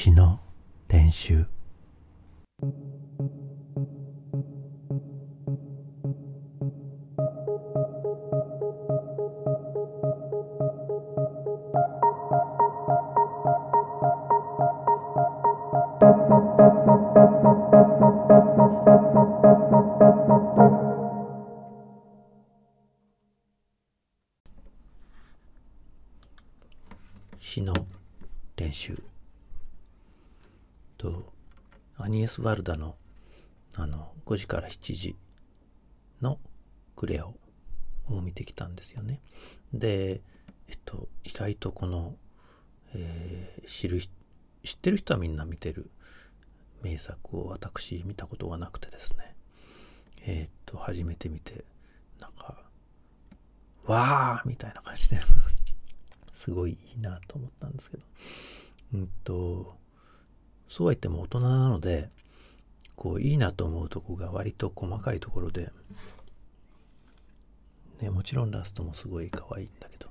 詩の練習。詩の練習。とアニエス・ワルダのあの5時から7時のクレアを見てきたんですよね。で、えっと、意外とこの、えー、知る知ってる人はみんな見てる名作を私見たことがなくてですね。えー、っと初めて見てなんかわーみたいな感じで。すごいいいなと思ったんですけど。うんとそうは言っても大人なのでこういいなと思うとこが割と細かいところで、ね、もちろんラストもすごい可愛いんだけど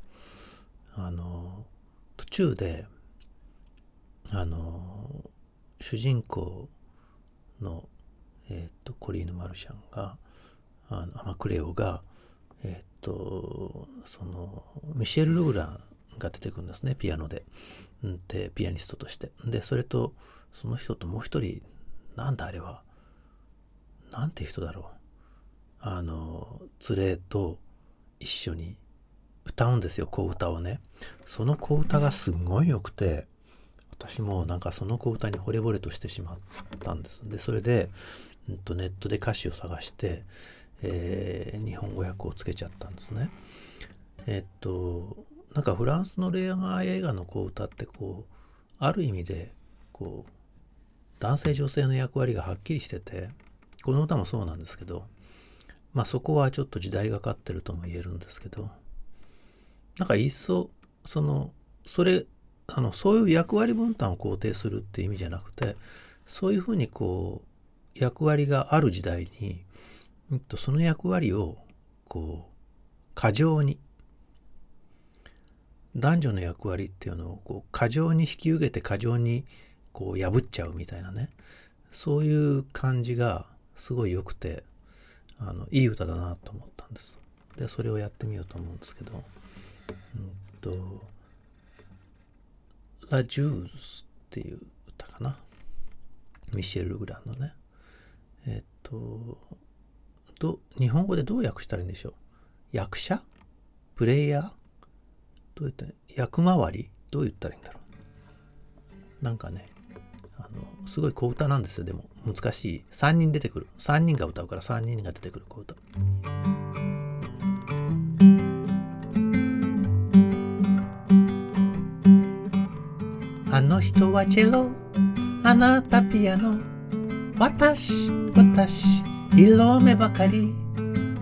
あの途中であの主人公の、えーと、コリーヌ・マルシャンがあのマクレオがえっ、ー、とそのミシェル・ルーランが出てくるんですねピアノで。でピアニストとして。でそれとその人ともう一人なんだあれはなんて人だろうあの連れと一緒に歌うんですよ小歌をね。その小歌がすごい良くて私もなんかその小歌に惚れ惚れとしてしまったんです。でそれで、うん、とネットで歌詞を探して、えー、日本語訳をつけちゃったんですね。えっとなんかフランスの恋愛映画の小歌ってこうある意味でこう男性女性の役割がはっきりしててこの歌もそうなんですけどまあそこはちょっと時代がかってるとも言えるんですけどなんかいっそそのそれあのそういう役割分担を肯定するっていう意味じゃなくてそういうふうにこう役割がある時代に、うん、とその役割をこう過剰に男女の役割っていうのをこう過剰に引き受けて過剰にこう破っちゃうみたいなねそういう感じがすごい良くてあのいい歌だなと思ったんです。でそれをやってみようと思うんですけど、うんとラ・ジュースっていう歌かな。ミシェル・ルグランのね。えっと、ど日本語でどう訳したらいいんでしょう？役者？プレイヤー？どう言った役回りどう言ったらいいんだろうなんかね、あの、すごい小歌なんですよ。でも、難しい。3人出てくる。3人が歌うから3人が出てくる小歌。あの人はチェロ、あなたピアノ、私、私、色目ばかり、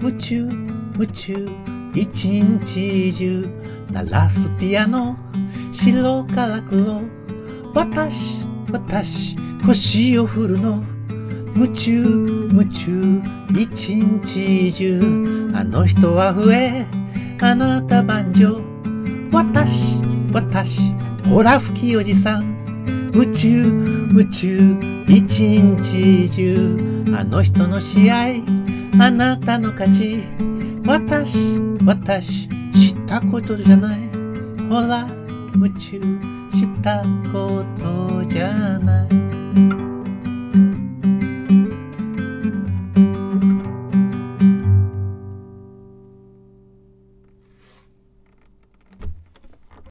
夢中、夢中、一日中、鳴らすピアノ、白から黒、私、私、腰を振るの、夢中、夢中、一日中、あの人は笛、あなた万丈、私、私、ほら吹きおじさん。夢中夢中一日中あの人の試合あなたの勝ち。私私知ったことじゃない。ほら夢中したことじゃない。